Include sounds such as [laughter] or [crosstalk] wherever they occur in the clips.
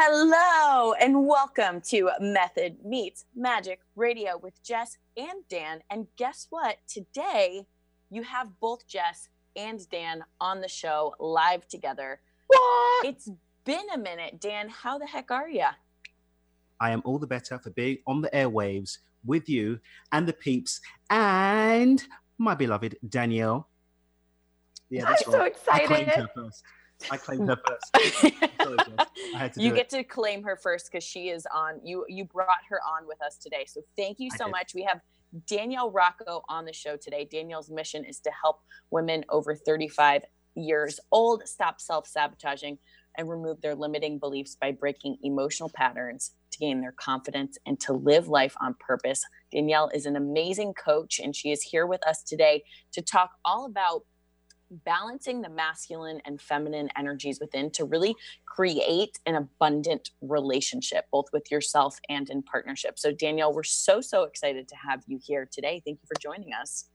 Hello and welcome to Method Meets Magic Radio with Jess and Dan. And guess what? Today you have both Jess and Dan on the show live together. What? It's been a minute. Dan, how the heck are you? I am all the better for being on the airwaves with you and the peeps and my beloved Danielle. Yeah, that's I'm right. so excited. I claimed her [laughs] first. I claimed her first. you get it. to claim her first because she is on. You you brought her on with us today, so thank you so much. We have Danielle Rocco on the show today. Danielle's mission is to help women over 35 years old stop self sabotaging and remove their limiting beliefs by breaking emotional patterns to gain their confidence and to live life on purpose. Danielle is an amazing coach, and she is here with us today to talk all about balancing the masculine and feminine energies within to really create an abundant relationship, both with yourself and in partnership. So, Danielle, we're so, so excited to have you here today. Thank you for joining us.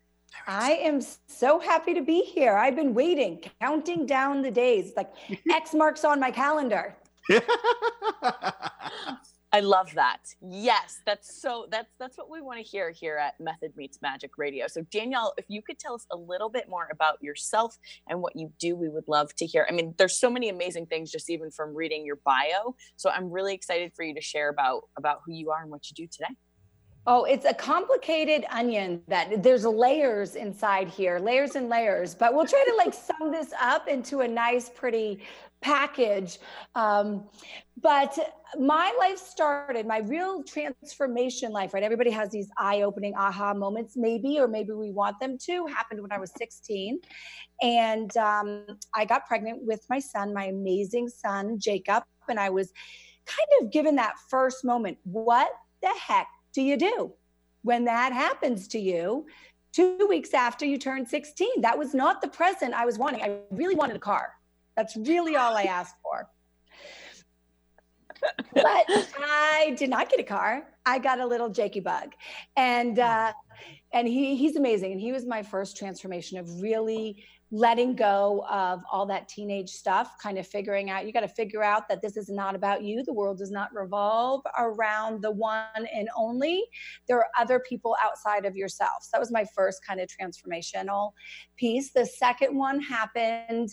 I am so happy to be here. I've been waiting, counting down the days, like [laughs] X marks on my calendar. [laughs] I love that. Yes, that's so that's that's what we want to hear here at Method Meets Magic Radio. So Danielle, if you could tell us a little bit more about yourself and what you do, we would love to hear. I mean, there's so many amazing things just even from reading your bio. So I'm really excited for you to share about about who you are and what you do today. Oh, it's a complicated onion that there's layers inside here, layers and layers, but we'll try to like [laughs] sum this up into a nice, pretty package. Um, but my life started, my real transformation life, right? Everybody has these eye opening aha moments, maybe, or maybe we want them to, happened when I was 16. And um, I got pregnant with my son, my amazing son, Jacob. And I was kind of given that first moment what the heck do you do when that happens to you two weeks after you turn 16? That was not the present I was wanting. I really wanted a car. That's really all I asked for. but I did not get a car. I got a little Jakey bug, and uh, and he he's amazing. And he was my first transformation of really letting go of all that teenage stuff, kind of figuring out, you got to figure out that this is not about you. The world does not revolve around the one and only. There are other people outside of yourself. So that was my first kind of transformational piece. The second one happened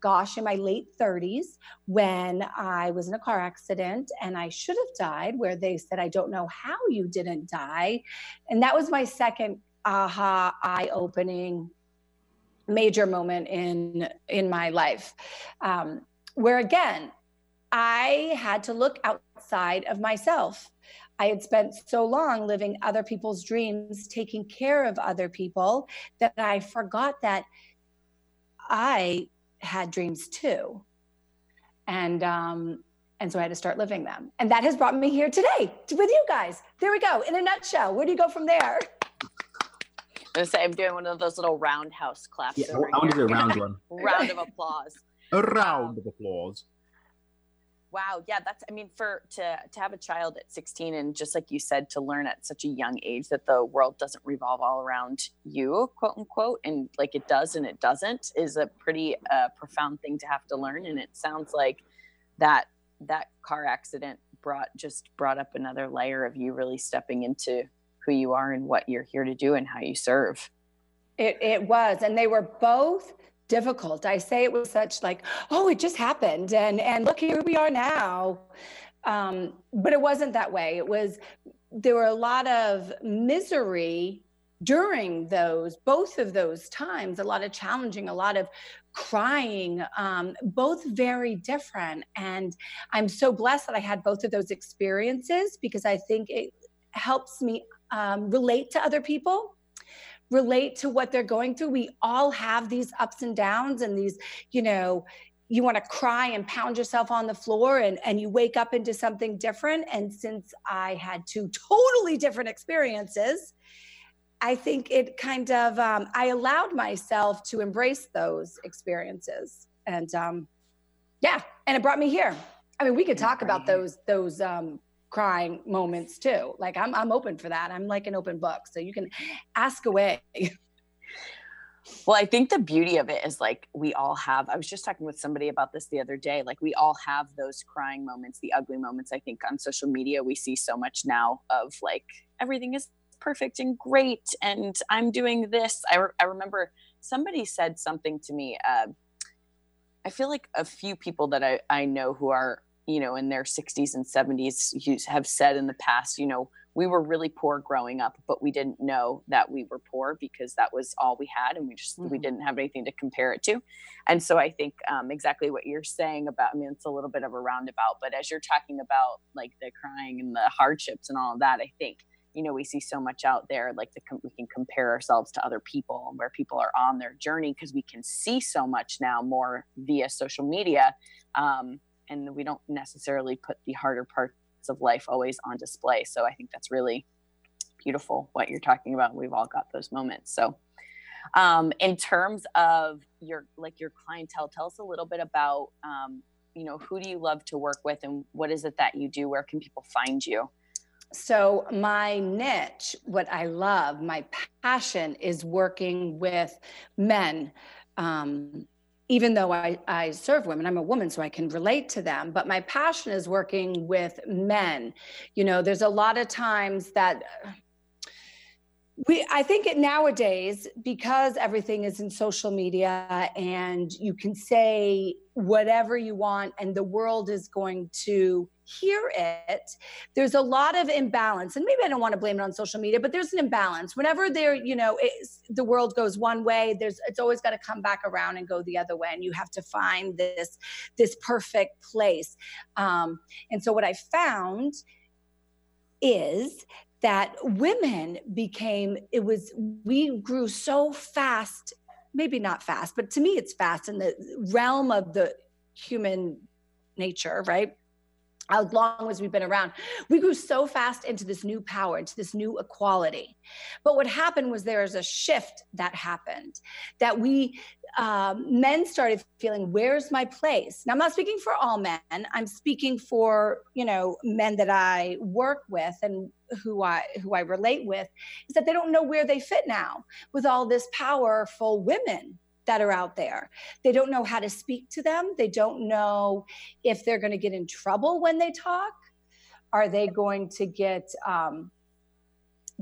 gosh, in my late 30s when I was in a car accident and I should have died, where they said, I don't know how you didn't die. And that was my second aha, eye opening major moment in in my life um, where again i had to look outside of myself i had spent so long living other people's dreams taking care of other people that i forgot that i had dreams too and um, and so I had to start living them. And that has brought me here today with you guys. There we go. In a nutshell, where do you go from there? I say I'm doing one of those little roundhouse claps. Yeah, I want to do a round one. [laughs] round of applause. A round of applause. Wow, yeah, that's I mean for to to have a child at 16 and just like you said to learn at such a young age that the world doesn't revolve all around you, quote unquote, and like it does and it doesn't is a pretty uh, profound thing to have to learn and it sounds like that that car accident brought just brought up another layer of you really stepping into who you are and what you're here to do and how you serve. It, it was. And they were both difficult. I say it was such like, oh, it just happened. And, and look, here we are now. Um, but it wasn't that way. It was, there were a lot of misery during those, both of those times, a lot of challenging, a lot of crying, um, both very different. And I'm so blessed that I had both of those experiences because I think it helps me um, relate to other people relate to what they're going through. We all have these ups and downs and these you know you want to cry and pound yourself on the floor and, and you wake up into something different. And since i had two totally different experiences i think it kind of um, i allowed myself to embrace those experiences. And um, yeah and it brought me here. I mean we could talk about those those um, crying moments too. Like I'm I'm open for that. I'm like an open book. So you can ask away. [laughs] Well, I think the beauty of it is like we all have. I was just talking with somebody about this the other day. Like we all have those crying moments, the ugly moments. I think on social media we see so much now of like everything is perfect and great, and I'm doing this. I, re- I remember somebody said something to me. Uh, I feel like a few people that I, I know who are you know in their 60s and 70s have said in the past, you know, we were really poor growing up, but we didn't know that we were poor because that was all we had, and we just mm-hmm. we didn't have anything to compare it to. And so I think um, exactly what you're saying about. I mean, it's a little bit of a roundabout, but as you're talking about like the crying and the hardships and all of that, I think you know we see so much out there like the, we can compare ourselves to other people and where people are on their journey because we can see so much now more via social media um, and we don't necessarily put the harder parts of life always on display. So I think that's really beautiful what you're talking about. We've all got those moments. So um, in terms of your like your clientele, tell us a little bit about um, you know who do you love to work with and what is it that you do? Where can people find you? So, my niche, what I love, my passion is working with men um, even though I, I serve women, I'm a woman, so I can relate to them. But my passion is working with men. You know, there's a lot of times that uh, we i think it nowadays because everything is in social media and you can say whatever you want and the world is going to hear it. There's a lot of imbalance and maybe i don't want to blame it on social media but there's an imbalance. Whenever there you know the world goes one way there's it's always got to come back around and go the other way and you have to find this this perfect place. Um, and so what i found is that women became it was we grew so fast maybe not fast but to me it's fast in the realm of the human nature right as long as we've been around. We grew so fast into this new power, into this new equality. But what happened was there is a shift that happened that we um, men started feeling, where's my place? Now, I'm not speaking for all men. I'm speaking for you know men that I work with and who I who I relate with. Is that they don't know where they fit now with all this powerful women that are out there. They don't know how to speak to them. They don't know if they're going to get in trouble when they talk. Are they going to get um,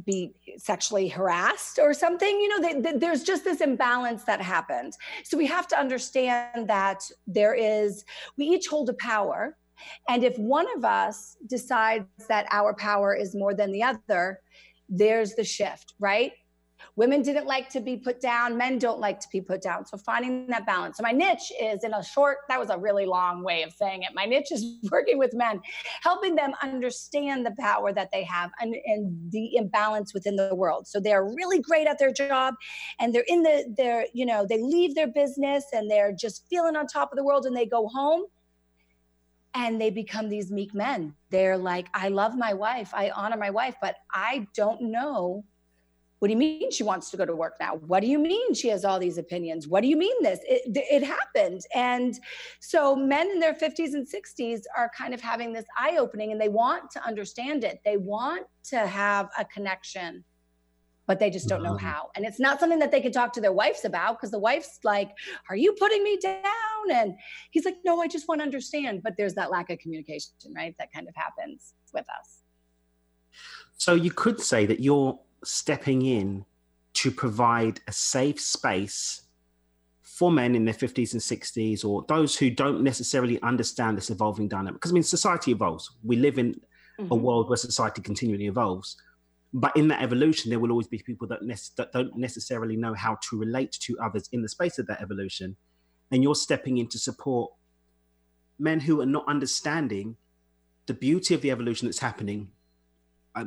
be sexually harassed or something? You know, they, they, there's just this imbalance that happens. So we have to understand that there is. We each hold a power. And if one of us decides that our power is more than the other, there's the shift, right? Women didn't like to be put down. Men don't like to be put down. So finding that balance. So my niche is in a short, that was a really long way of saying it. My niche is [laughs] working with men, helping them understand the power that they have and, and the imbalance within the world. So they're really great at their job and they're in the, they're, you know, they leave their business and they're just feeling on top of the world and they go home and they become these meek men. They're like, I love my wife, I honor my wife, but I don't know what do you mean she wants to go to work now? What do you mean she has all these opinions? What do you mean this? It, it happened. And so men in their 50s and 60s are kind of having this eye opening and they want to understand it. They want to have a connection, but they just don't know mm-hmm. how. And it's not something that they can talk to their wives about because the wife's like, Are you putting me down? And he's like, No, I just want to understand. But there's that lack of communication, right? That kind of happens with us. So you could say that you're stepping in to provide a safe space for men in their 50s and 60s or those who don't necessarily understand this evolving dynamic. Because i mean society evolves. We live in mm-hmm. a world where society continually evolves. But in that evolution there will always be people that, ne- that don't necessarily know how to relate to others in the space of that evolution. And you're stepping in to support men who are not understanding the beauty of the evolution that's happening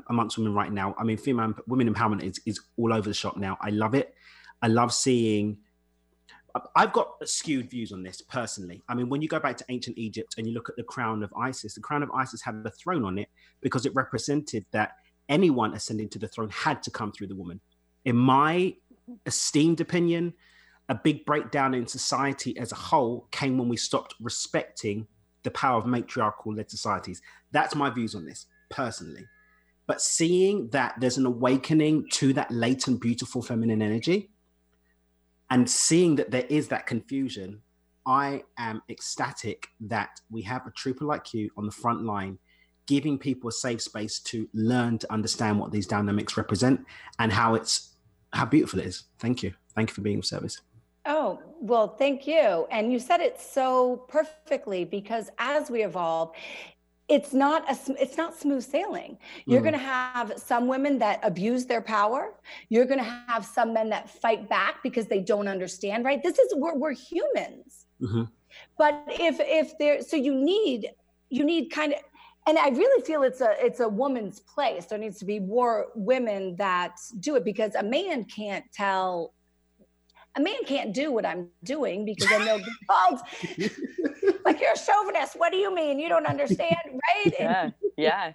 amongst women right now. I mean, female women empowerment is, is all over the shop now. I love it. I love seeing. I've got skewed views on this personally. I mean, when you go back to ancient Egypt and you look at the crown of Isis, the crown of Isis had a throne on it because it represented that anyone ascending to the throne had to come through the woman. In my esteemed opinion, a big breakdown in society as a whole came when we stopped respecting the power of matriarchal led societies. That's my views on this personally. But seeing that there's an awakening to that latent, beautiful feminine energy, and seeing that there is that confusion, I am ecstatic that we have a trooper like you on the front line, giving people a safe space to learn to understand what these dynamics represent and how it's how beautiful it is. Thank you. Thank you for being of service. Oh, well, thank you. And you said it so perfectly because as we evolve, it's not a it's not smooth sailing you're mm. going to have some women that abuse their power you're going to have some men that fight back because they don't understand right this is we're, we're humans mm-hmm. but if if there so you need you need kind of and I really feel it's a it's a woman's place. There needs to be more women that do it because a man can't tell a man can't do what I'm doing because then they'll be called like you're a chauvinist. What do you mean? You don't understand, [laughs] right? Yeah, and, yeah.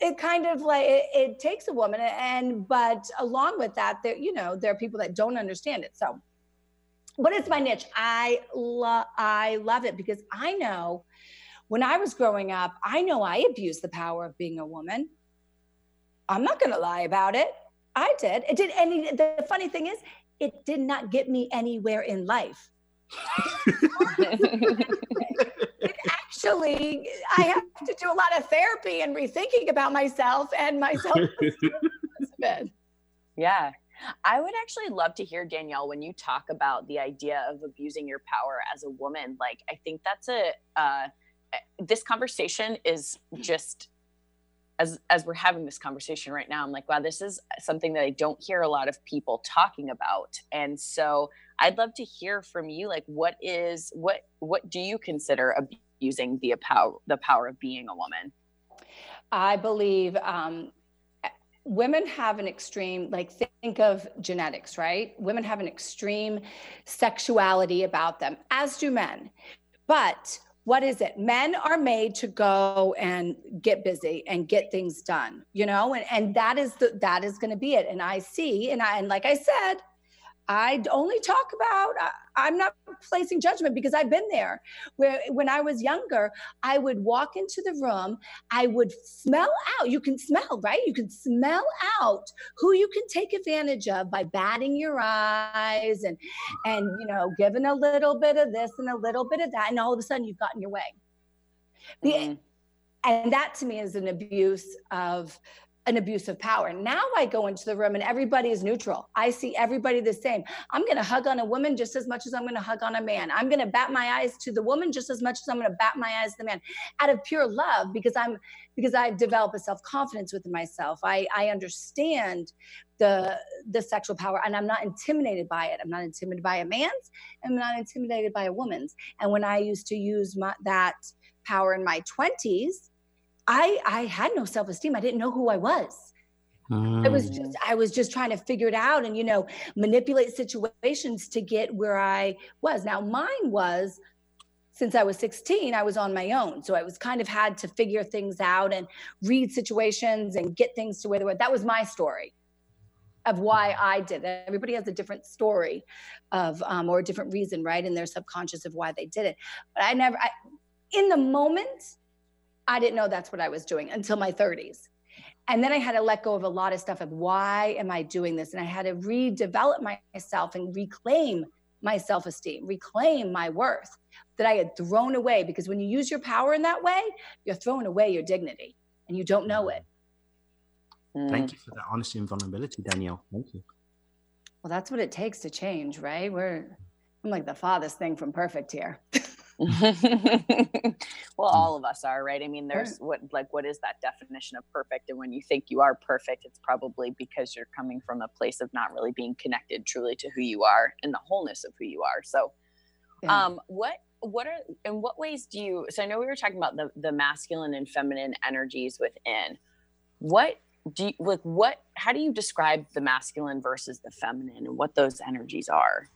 It kind of like it, it takes a woman, and but along with that, there you know there are people that don't understand it. So, but it's my niche? I love I love it because I know when I was growing up, I know I abused the power of being a woman. I'm not going to lie about it. I did. It did. And the funny thing is, it did not get me anywhere in life. [laughs] actually, I have to do a lot of therapy and rethinking about myself and myself. [laughs] yeah. I would actually love to hear Danielle when you talk about the idea of abusing your power as a woman. Like, I think that's a, uh, this conversation is just as as we're having this conversation right now i'm like wow this is something that i don't hear a lot of people talking about. And so i'd love to hear from you like what is what what do you consider abusing the power the power of being a woman? I believe um, women have an extreme like think of genetics right? Women have an extreme sexuality about them as do men. But what is it? Men are made to go and get busy and get things done you know and, and that is the that is going to be it. And i see and i and like i said I only talk about, I'm not placing judgment because I've been there. Where when I was younger, I would walk into the room, I would smell out. You can smell, right? You can smell out who you can take advantage of by batting your eyes and, and, you know, giving a little bit of this and a little bit of that. And all of a sudden you've gotten your way. Mm-hmm. and that to me is an abuse of an abuse of power. Now I go into the room and everybody is neutral. I see everybody the same. I'm going to hug on a woman just as much as I'm going to hug on a man. I'm going to bat my eyes to the woman just as much as I'm going to bat my eyes to the man out of pure love because I'm because I've developed a self-confidence within myself. I I understand the the sexual power and I'm not intimidated by it. I'm not intimidated by a man's. I'm not intimidated by a woman's. And when I used to use my, that power in my 20s, I I had no self esteem. I didn't know who I was. Mm. I was just I was just trying to figure it out and you know manipulate situations to get where I was. Now mine was since I was 16, I was on my own. So I was kind of had to figure things out and read situations and get things to where they were. That was my story of why I did it. Everybody has a different story of um, or a different reason, right? In their subconscious of why they did it. But I never I, in the moment I didn't know that's what I was doing until my 30s. And then I had to let go of a lot of stuff of why am I doing this? And I had to redevelop myself and reclaim my self esteem, reclaim my worth that I had thrown away. Because when you use your power in that way, you're throwing away your dignity and you don't know it. Mm. Thank you for that honesty and vulnerability, Danielle. Thank you. Well, that's what it takes to change, right? We're, I'm like the farthest thing from perfect here. [laughs] [laughs] well all of us are right? I mean there's what like what is that definition of perfect? And when you think you are perfect it's probably because you're coming from a place of not really being connected truly to who you are and the wholeness of who you are. So yeah. um what what are in what ways do you so i know we were talking about the the masculine and feminine energies within. What do you like what how do you describe the masculine versus the feminine and what those energies are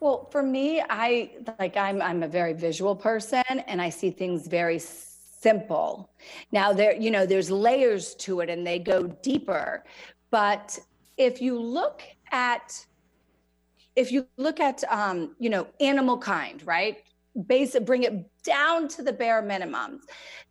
well, for me, I like I'm I'm a very visual person and I see things very simple. Now there you know there's layers to it and they go deeper. But if you look at if you look at um, you know animal kind, right? Basic, bring it down to the bare minimums.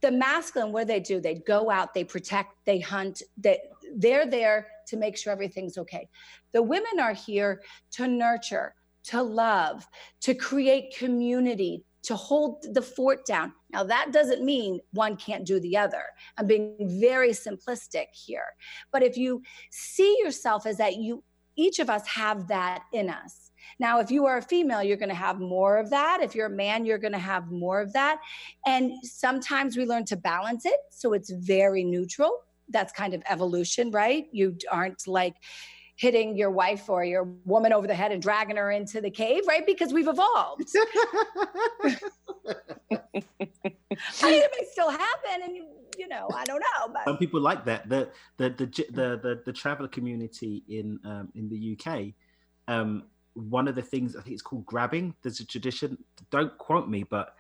The masculine, what do they do? They go out, they protect, they hunt, they, they're there to make sure everything's okay. The women are here to nurture, to love, to create community, to hold the fort down. Now, that doesn't mean one can't do the other. I'm being very simplistic here. But if you see yourself as that, you each of us have that in us. Now, if you are a female, you're going to have more of that. If you're a man, you're going to have more of that. And sometimes we learn to balance it. So it's very neutral. That's kind of evolution, right? You aren't like, hitting your wife or your woman over the head and dragging her into the cave, right? Because we've evolved. [laughs] I mean, it may still happen, and you, you know, I don't know. But some people like that. The the the the the, the traveler community in um, in the UK. Um, one of the things I think it's called grabbing. There's a tradition. Don't quote me, but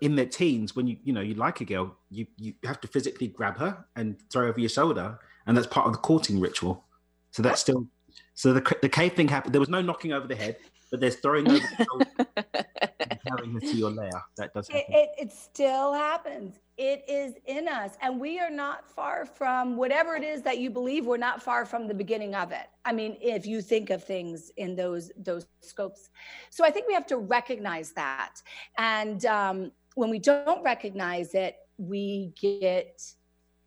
in their teens, when you you know you like a girl, you you have to physically grab her and throw over your shoulder, and that's part of the courting ritual. So that's still so the the cave thing happened. There was no knocking over the head, but there's throwing over the [laughs] carrying her to your lair. That does happen. It, it, it still happens. It is in us, and we are not far from whatever it is that you believe. We're not far from the beginning of it. I mean, if you think of things in those those scopes, so I think we have to recognize that. And um, when we don't recognize it, we get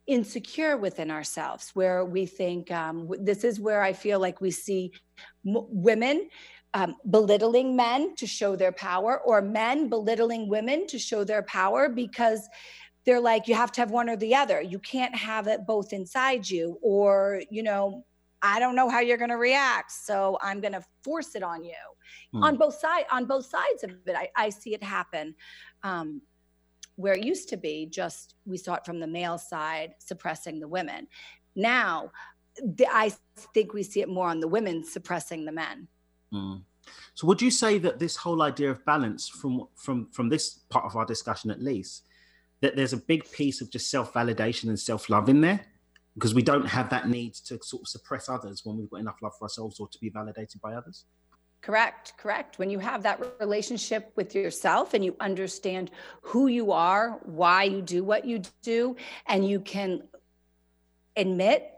insecure within ourselves where we think um, this is where i feel like we see m- women um, belittling men to show their power or men belittling women to show their power because they're like you have to have one or the other. You can't have it both inside you or you know i don't know how you're going to react so i'm going to force it on you. Mm. on both sides on both sides of it i, I see it happen. Um, where it used to be just we saw it from the male side suppressing the women. Now, I think we see it more on the women suppressing the men. Mm. So, would you say that this whole idea of balance, from from from this part of our discussion at least, that there's a big piece of just self validation and self love in there, because we don't have that need to sort of suppress others when we've got enough love for ourselves or to be validated by others. Correct, correct. When you have that relationship with yourself and you understand who you are, why you do what you do, and you can admit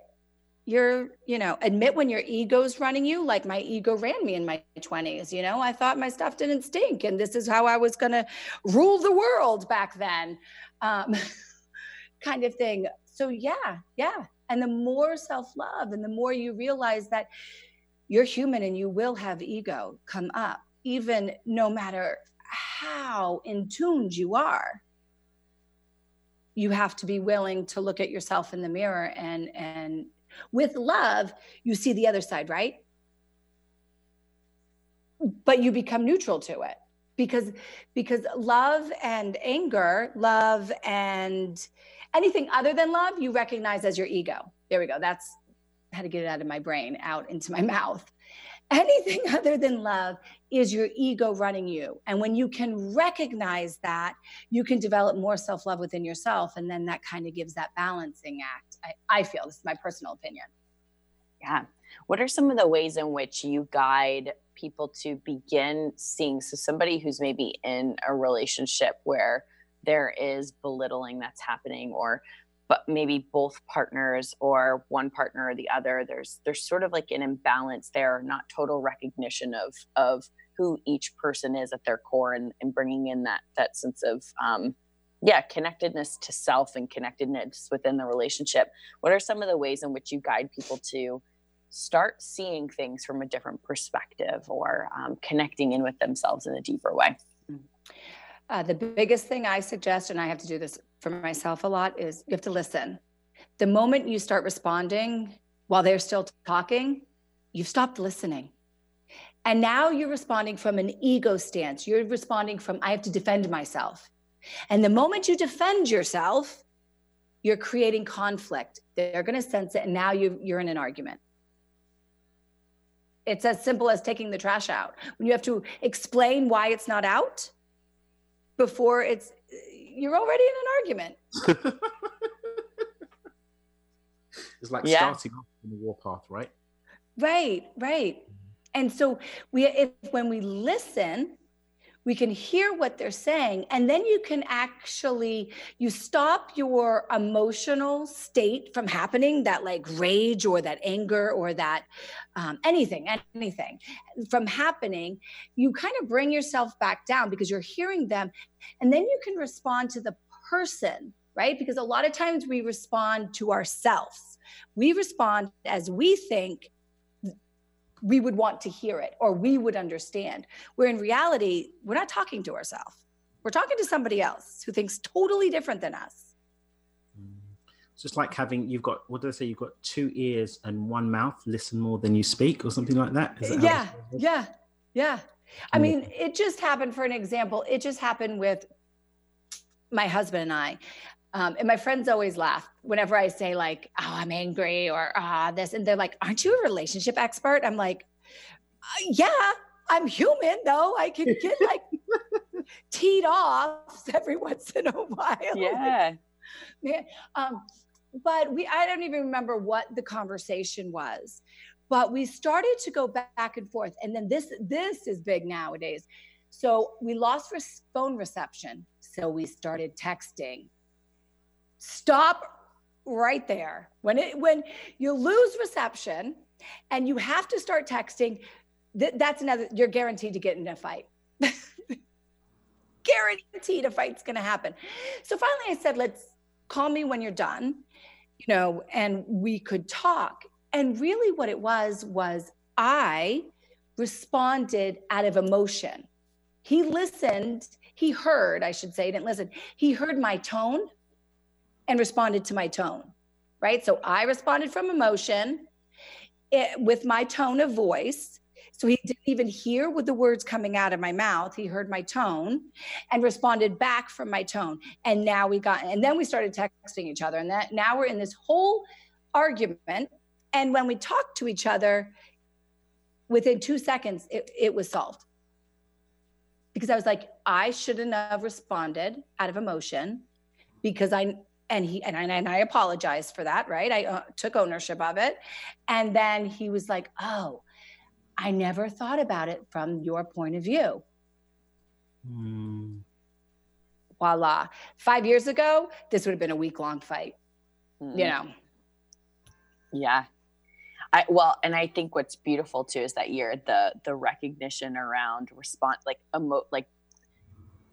your, you know, admit when your ego's running you, like my ego ran me in my 20s, you know, I thought my stuff didn't stink and this is how I was going to rule the world back then, um, [laughs] kind of thing. So, yeah, yeah. And the more self love and the more you realize that you're human and you will have ego come up, even no matter how in tuned you are. You have to be willing to look at yourself in the mirror and and with love, you see the other side, right? But you become neutral to it because because love and anger, love and anything other than love, you recognize as your ego. There we go. That's how to get it out of my brain out into my [laughs] mouth. Anything [laughs] other than love is your ego running you. And when you can recognize that, you can develop more self love within yourself. And then that kind of gives that balancing act. I, I feel this is my personal opinion. Yeah. What are some of the ways in which you guide people to begin seeing? So, somebody who's maybe in a relationship where there is belittling that's happening or but maybe both partners or one partner or the other there's there's sort of like an imbalance there not total recognition of of who each person is at their core and, and bringing in that that sense of um, yeah connectedness to self and connectedness within the relationship. What are some of the ways in which you guide people to start seeing things from a different perspective or um, connecting in with themselves in a deeper way uh, the biggest thing I suggest, and I have to do this for myself a lot, is you have to listen. The moment you start responding while they're still talking, you've stopped listening. And now you're responding from an ego stance. You're responding from, I have to defend myself. And the moment you defend yourself, you're creating conflict. They're going to sense it. And now you, you're in an argument. It's as simple as taking the trash out. When you have to explain why it's not out, before it's you're already in an argument. [laughs] it's like yeah. starting off in the warpath, right? Right, right. Mm-hmm. And so we if when we listen, we can hear what they're saying and then you can actually you stop your emotional state from happening that like rage or that anger or that um, anything anything from happening. You kind of bring yourself back down because you're hearing them and then you can respond to the person right? Because a lot of times we respond to ourselves. We respond as we think we would want to hear it or we would understand. Where in reality, we're not talking to ourselves. We're talking to somebody else who thinks totally different than us. It's just like having you've got what did I say? You've got two ears and one mouth. Listen more than you speak, or something like that. that yeah, yeah, yeah. I mean, it just happened. For an example, it just happened with my husband and I. Um, and my friends always laugh whenever I say like, "Oh, I'm angry" or "Ah, this," and they're like, "Aren't you a relationship expert?" I'm like, uh, "Yeah, I'm human though. I can get like teed off [laughs] every once in a while." [laughs] Yeah. yeah. Um, but we, I don't even remember what the conversation was, but we started to go back and forth, and then this this is big nowadays. So we lost phone reception, so we started texting stop right there. When it when you lose reception and you have to start texting, th- that's another you're guaranteed to get in a fight. [laughs] guaranteed a fight's going to happen. So finally I said, let's call me when you're done, you know, and we could talk. And really what it was was I responded out of emotion. He listened, he heard, I should say, didn't listen. He heard my tone and responded to my tone, right? So I responded from emotion it, eh, with my tone of voice. So he didn't even hear with the words coming out of my mouth. He heard my tone and responded back from my tone. And now we got, and then we started texting each other. And that now we're in this whole argument. And when we talked to each other, within two seconds, it, it was solved. Because I was like, I shouldn't have responded out of emotion because I and he and I, and I apologized for that right? I uh, took ownership of it. And then he was like oh i never thought about it from your point of view. Mm. voila. Five years ago this would have been a week long fight mm. you know? Yeah. I, well, and I think what's beautiful too is that year the the recognition around response, like emo, like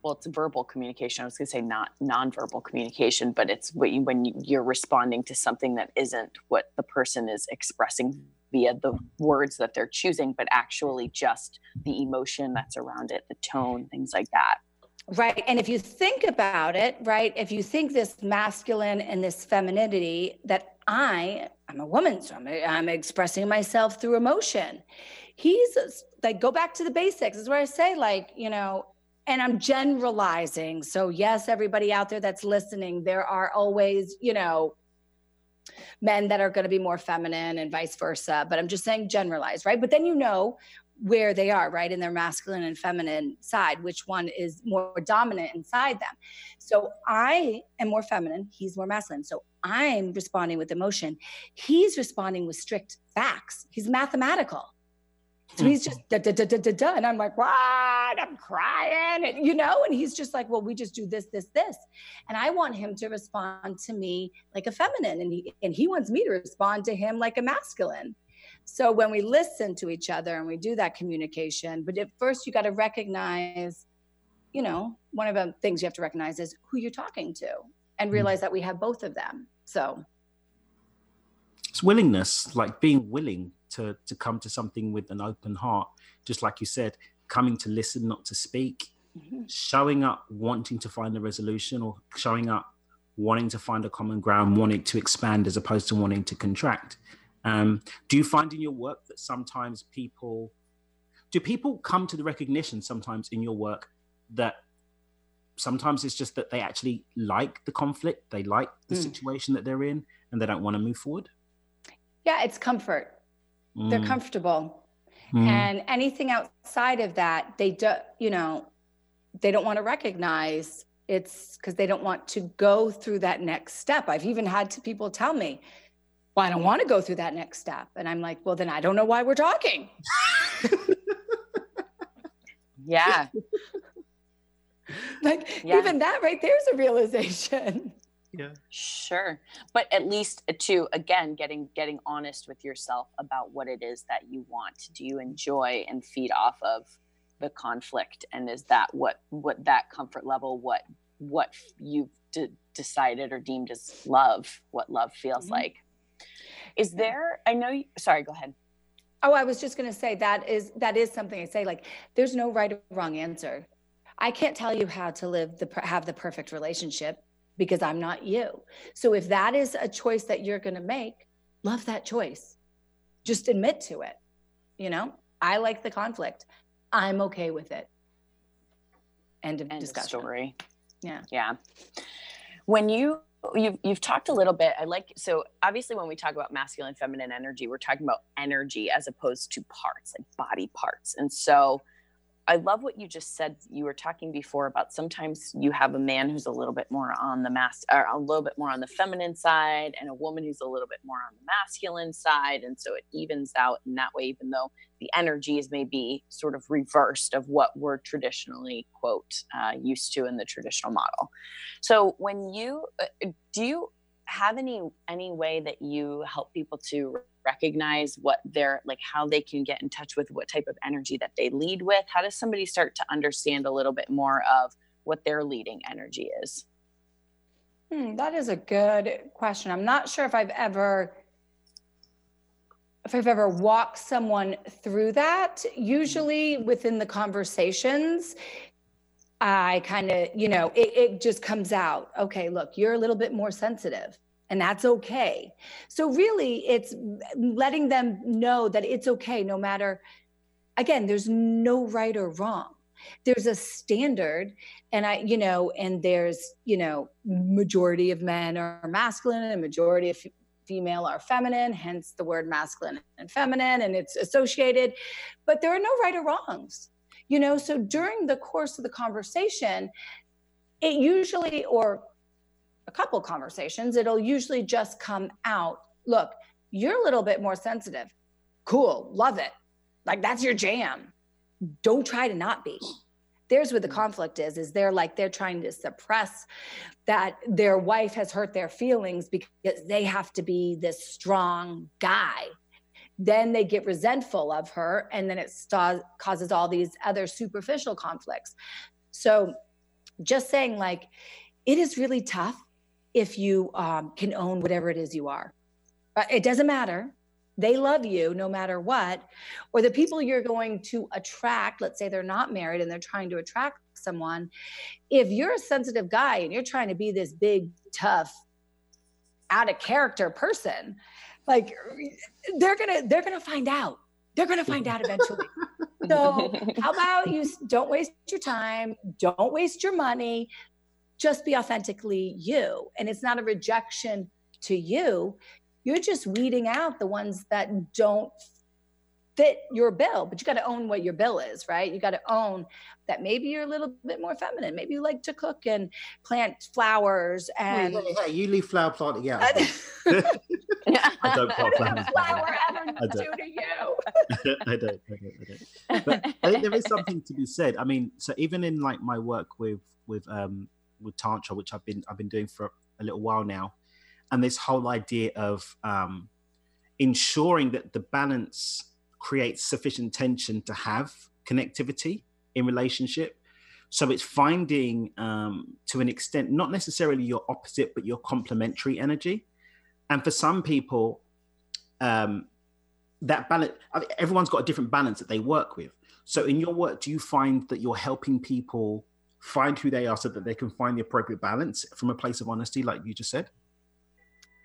well it's verbal communication. I was going to say not nonverbal communication but it's what you, when you, you're responding to something that isn't what the person is expressing via the words that they're choosing but actually just the emotion that's around it the tone things like that. Right and if you think about it right if you think this masculine and this femininity that i i'm a woman so i'm, I'm expressing myself through emotion. He's like go back to the basics. Is where i say like you know and I'm generalizing. So, yes, everybody out there that's listening, there are always, you know, men that are going to be more feminine and vice versa. But I'm just saying generalize, right? But then you know where they are, right? In their masculine and feminine side, which one is more dominant inside them. So I am more feminine, he's more masculine. So I'm responding with emotion. He's responding with strict facts. He's mathematical. So he's just da, da, da, da, da, da. And I'm like, what? I'm crying. And, you know, and he's just like, well, we just do this, this, this. And I want him to respond to me like a feminine. And he, and he wants me to respond to him like a masculine. So when we listen to each other and we do that communication, but at first you got to recognize, you know, one of the things you have to recognize is who you're talking to and mm. realize that we have both of them. So it's willingness, like being willing to to come to something with an open heart. Just like you said coming to listen not to speak. Mm-hmm. showing up wanting to find a resolution or showing up wanting to find a common ground wanting to expand as opposed to wanting to contract. Um, do you find in your work that sometimes people do people come to the recognition sometimes in your work that sometimes it's just that they actually like the conflict they like the mm. situation that they're in and they don't want to move forward? Yeah it's comfort mm. they're comfortable mm. and anything outside of that they don't. you know they don't want to recognize it's because they don't want to go through that next step i've even had to people tell me well i don't want to go through that next step and i'm like well then i don't know why we're talking [laughs] yeah [laughs] like yeah. even that right there's a realization yeah. Sure. But at least uh, to again getting getting honest with yourself about what it is that you want do you enjoy and feed off of the conflict and is that what what that comfort level what what you've d- decided or deemed as love what love feels mm-hmm. like. Is there i know you, sorry go ahead. Oh i was just going to say that is that is something i say like there's no right or wrong answer. I can't tell you how to live the have the perfect relationship because i'm not you. So if that is a choice that you're going to make love that choice. Just admit to it you know? I like the conflict. I'm okay with it. End of end discussion. story. Yeah. Yeah. When you you've you've talked a little bit i like so obviously when we talk about masculine feminine energy we're talking about energy as opposed to parts like body parts. And so I love what you just said. You were talking before about sometimes you have a man who's a little bit more on the mass or a little bit more on the feminine side and a woman who's a little bit more on the masculine side. And so it evens out in that way, even though the energies may be sort of reversed of what we're traditionally, quote, uh, used to in the traditional model. So when you uh, do you have any any way that you help people to recognize what they're like how they can get in touch with what type of energy that they lead with? How does somebody start to understand a little bit more of what their leading energy is? Hmm, that is a good question. I'm not sure if i've ever if i've ever walked someone through that. Usually within the conversations I kind of, you know, it, it, just comes out. Okay, look, you're a little bit more sensitive, and that's okay. So, really, it's letting them know that it's okay, no matter, again, there's no right or wrong. There's a standard, and I, you know, and there's, you know, majority of men are masculine and majority of female are feminine, hence the word masculine and feminine, and it's associated. But there are no right or wrongs you know so during the course of the conversation it usually or a couple conversations it'll usually just come out look you're a little bit more sensitive. Cool love it. Like that's your jam. Don't try to not be. There's where the mm. conflict is is they're like they're trying to suppress that their wife has hurt their feelings because they have to be this strong guy. Then they get resentful of her and then it st- causes all these other superficial conflicts. So just saying like it is really tough if you um, can own whatever it is you are. It doesn't matter. They love you no matter what. Or the people you're going to attract let's say they're not married and they're trying to attract someone if you're a sensitive guy and you're trying to be this big tough out of character person like they're gonna they're gonna find out. They're gonna find out eventually. [laughs] So how about you don't waste your time don't waste your money just be authentically you. And it's not a rejection to you. You're just weeding out the ones that don't fit your bill. But you got to own what your bill is right? You got to own that maybe you're a little bit more feminine. Maybe you like to cook and plant flowers and hey, hey, you leave flower planting out [laughs] I don't plant [laughs] flowers flower ever I don't. do to you. [laughs] I don't, I don't I don't. But I think there is something to be said. I mean so even in like my work with with um with tantra which I've been I've been doing for a little while now and this whole idea of um ensuring that the balance creates sufficient tension to have connectivity in relationship. So it's finding, um, to an extent, not necessarily your opposite, but your complementary energy. And for some people, um, that balance, everyone's got a different balance that they work with. So in your work, do you find that you're helping people find who they are so that they can find the appropriate balance from a place of honesty, like you just said?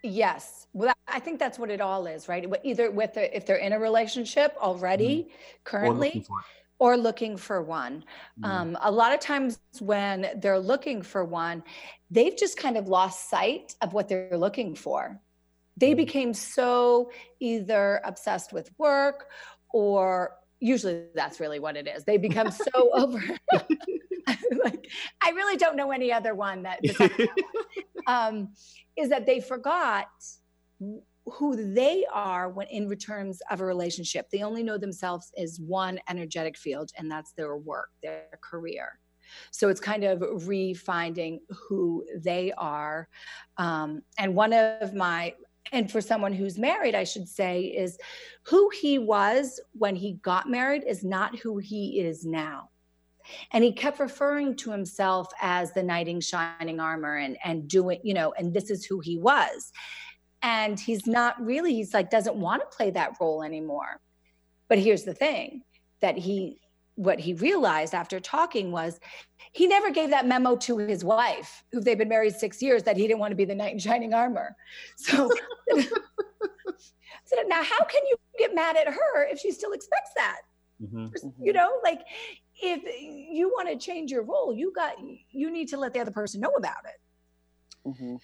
Yes. Well, I think that's what it all is, right? Either with the, if they're in a relationship already, mm-hmm. currently, or looking, for one. Mm-hmm. Um, a lot of times when they're looking for one, they've just kind of lost sight of what they're looking for. They mm-hmm. became so either obsessed with work or usually that's really what it is. They become so [laughs] over. [laughs] like I really don't know any other one that, that. [laughs] Um, is that they forgot who they are when in terms of a relationship. They only know themselves as one energetic field, and that's their work, their career. So it's kind of refinding who they are. Um, and one of my, and for someone who's married, I should say, is who he was when he got married is not who he is now. And he kept referring to himself as the knight in shining armor and, and doing, you know, and this is who he was. And he's not really, he's like, doesn't want to play that role anymore. But here's the thing that he what he realized after talking was he never gave that memo to his wife, who they've been married six years, that he didn't want to be the knight in shining armor. So, [laughs] so now how can you get mad at her if she still expects that? Mm-hmm. You know, like if you want to change your role, you got you need to let the other person know about it. Mm-hmm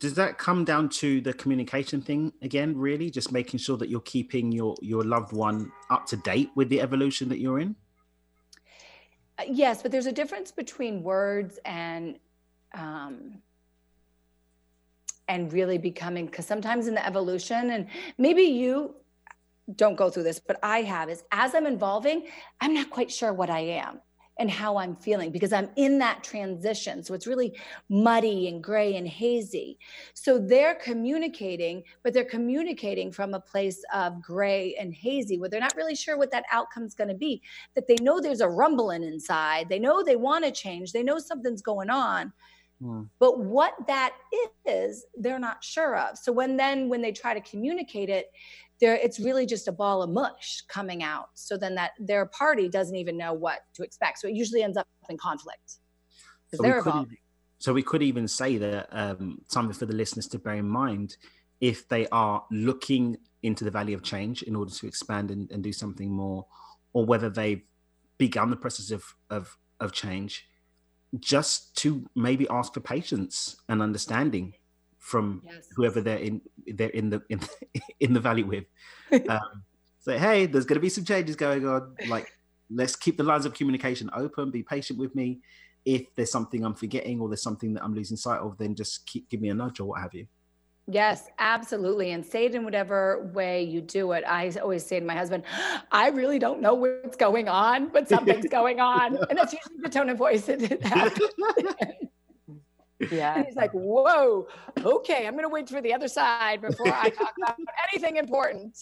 does that come down to the communication thing again really just making sure that you're keeping your your loved one up to date with the evolution that you're in yes but there's a difference between words and um and really becoming because sometimes in the evolution and maybe you don't go through this but i have is as i'm evolving i'm not quite sure what i am and how I'm feeling because I'm in that transition. So it's really muddy and gray and hazy. So they're communicating, but they're communicating from a place of gray and hazy where they're not really sure what that outcome's going to be. That they know there's a rumbling inside, they know they want to change, they know something's going on. Hmm. But what that is, they're not sure of. So when then when they try to communicate it, there it's really just a ball of mush coming out. So then that their party doesn't even know what to expect. So it usually ends up in conflict. So they're evolving so we could even say that um, something for the listeners to bear in mind if they are looking into the valley of change in order to expand and, and do something more or whether they've begun the process of, of, of change just to maybe ask for patience and understanding from yes. whoever they're in they're in the in, [laughs] in the valley with. [laughs] Um, say, hey, there's going to be some changes going on. Like, let's keep the lines of communication open. Be patient with me. If there's something I'm forgetting or there's something that I'm losing sight of, then just keep give me a nudge or what have you. Yes, absolutely. And say it in whatever way you do it. I always say to my husband, [gasps] I really don't know what's going on, but something's [laughs] going on. And that's usually the tone of voice that it happens. Yeah. And he's like, whoa, okay, I'm going to wait for the other side before I talk [laughs] about anything important.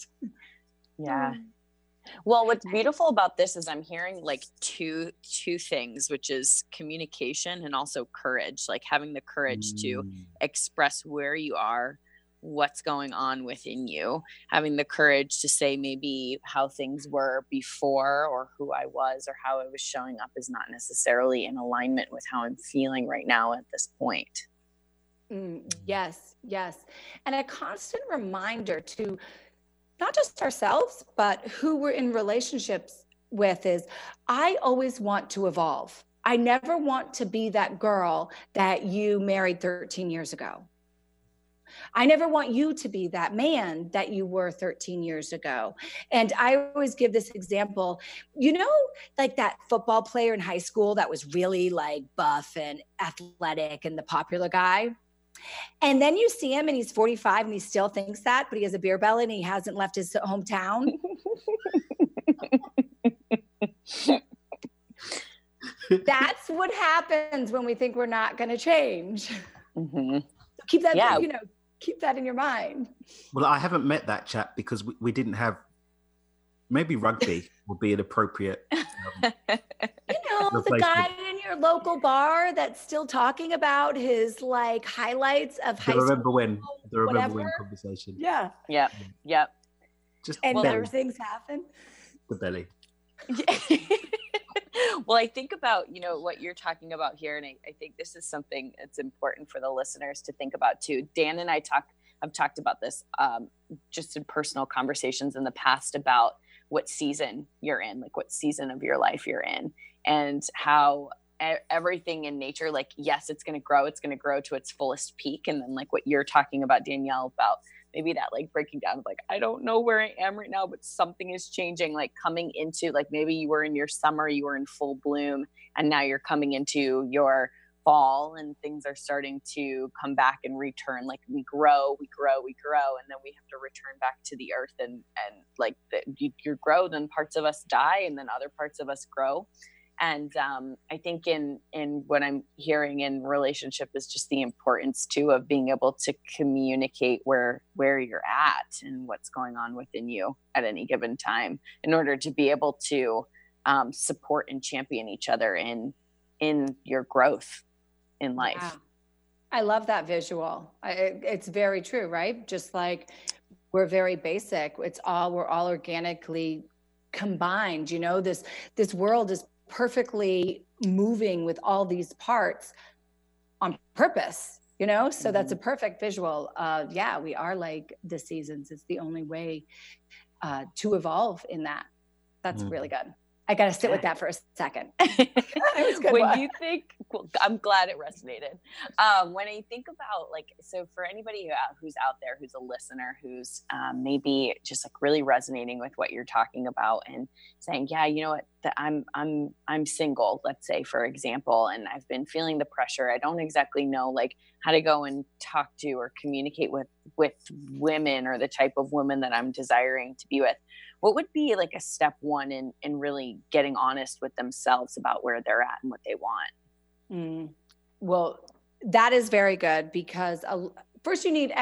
Yeah. Well, what's beautiful about this is I'm hearing like two two things, which is communication and also courage, like having the courage mm. to express where you are what's going on within you, having the courage to say maybe how things were before or who I was or how i was showing up is not necessarily in alignment with how I'm feeling right now at this point. Mm, yes, yes. And a constant reminder to not just ourselves, but who we're in relationships with is I always want to evolve. I never want to be that girl that you married 13 years ago. I never want you to be that man that you were 13 years ago. And I always give this example, you know, like that football player in high school that was really like buff and athletic and the popular guy. And then you see him and he's 45 and he still thinks that, but he has a beer belly and he hasn't left his hometown. [laughs] That's what happens when we think we're not going to change. Mm-hmm. Keep that, yeah. you know, keep that in your mind. Well, I haven't met that chap because we, we didn't have. Maybe rugby would be an appropriate. [laughs] Um, you know, the guy in your local bar that's still talking about his like highlights of the high remember school, when the remember whatever. when conversation. Yeah. Yeah. Yeah. Just and belly. other things happen. The belly. [laughs] [laughs] well, I think about, you know, what you're talking about here. And I, I think this is something that's important for the listeners to think about too. Dan and I talk, I've talked about this um, just in personal conversations in the past about what season you're in, like what season of your life you're in, and how everything in nature like yes it's going to grow it's going to grow to its fullest peak and then like what you're talking about danielle about maybe that like breaking down of like i don't know where i am right now but something is changing like coming into like maybe you were in your summer you were in full bloom and now you're coming into your fall and things are starting to come back and return like we grow we grow we grow and then we have to return back to the earth and and like the, you, you grow then parts of us die and then other parts of us grow and um, i think in in what i'm hearing in relationship is just the importance too of being able to communicate where where you're at and what's going on within you at any given time in order to be able to um, support and champion each other in in your growth in life. Yeah. i love that visual. I, it's very true right? Just like we're very basic. It's all we're all organically combined you know? This this world is perfectly moving with all these parts on purpose you know so mm-hmm. that's a mm-hmm. perfect visual uh yeah we are like the seasons it's the only way uh to evolve in that that's mm-hmm. really good I got to sit with that for a second. [laughs] [laughs] when one. you think, well, I'm glad it resonated. Um, when I think about like, so for anybody who's out there, who's a listener, who's um, maybe just like really resonating with what you're talking about and saying, yeah, you know what, that I'm, I'm, I'm single, let's say, for example, and I've been feeling the pressure. I don't exactly know like how to go and talk to or communicate with, with women or the type of women that I'm desiring to be with what would be like a step one in in really getting honest with themselves about where they're at and what they want mm. well that is very good because uh, first you need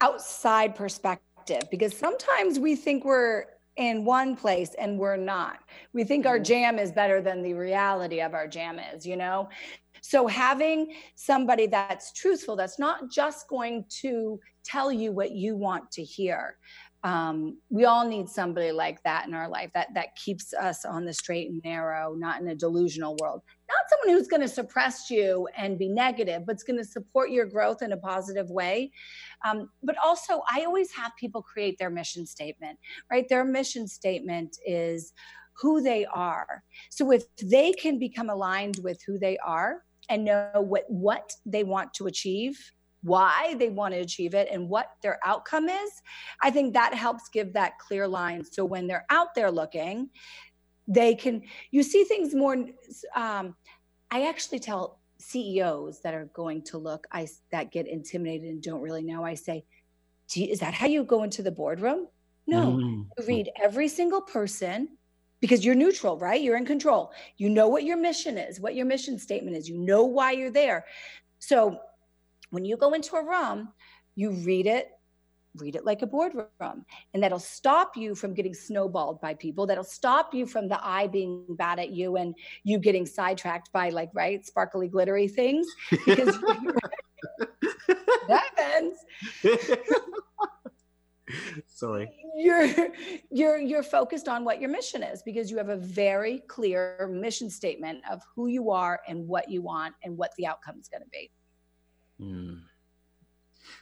outside perspective because sometimes we think we're in one place and we're not we think our mm-hmm. jam is better than the reality of our jam is you know so having somebody that's truthful that's not just going to tell you what you want to hear um, we all need somebody like that in our life that that keeps us on the straight and narrow not in a delusional world. Not someone who's going to suppress you and be negative but it's going to support your growth in a positive way. Um, but also i always have people create their mission statement right? Their mission statement is who they are. So if they can become aligned with who they are and know what what they want to achieve why they want to achieve it and what their outcome is, I think that helps give that clear line. So when they're out there looking, they can, you see things more. Um, I actually tell CEOs that are going to look, I that get intimidated and don't really know. I say, you, is that how you go into the boardroom? No, mm. you read every single person because you're neutral, right? You're in control. You know what your mission is, what your mission statement is. You know why you're there. So when you go into a room, you read it, read it like a boardroom. And that'll stop you from getting snowballed by people. That'll stop you from the eye being bad at you and you getting sidetracked by like, right, sparkly, glittery things. [laughs] Because [laughs] that happens. [laughs] [laughs] Sorry. You're you're you're focused on what your mission is because you have a very clear mission statement of who you are and what you want and what the outcome is going to be. Mm.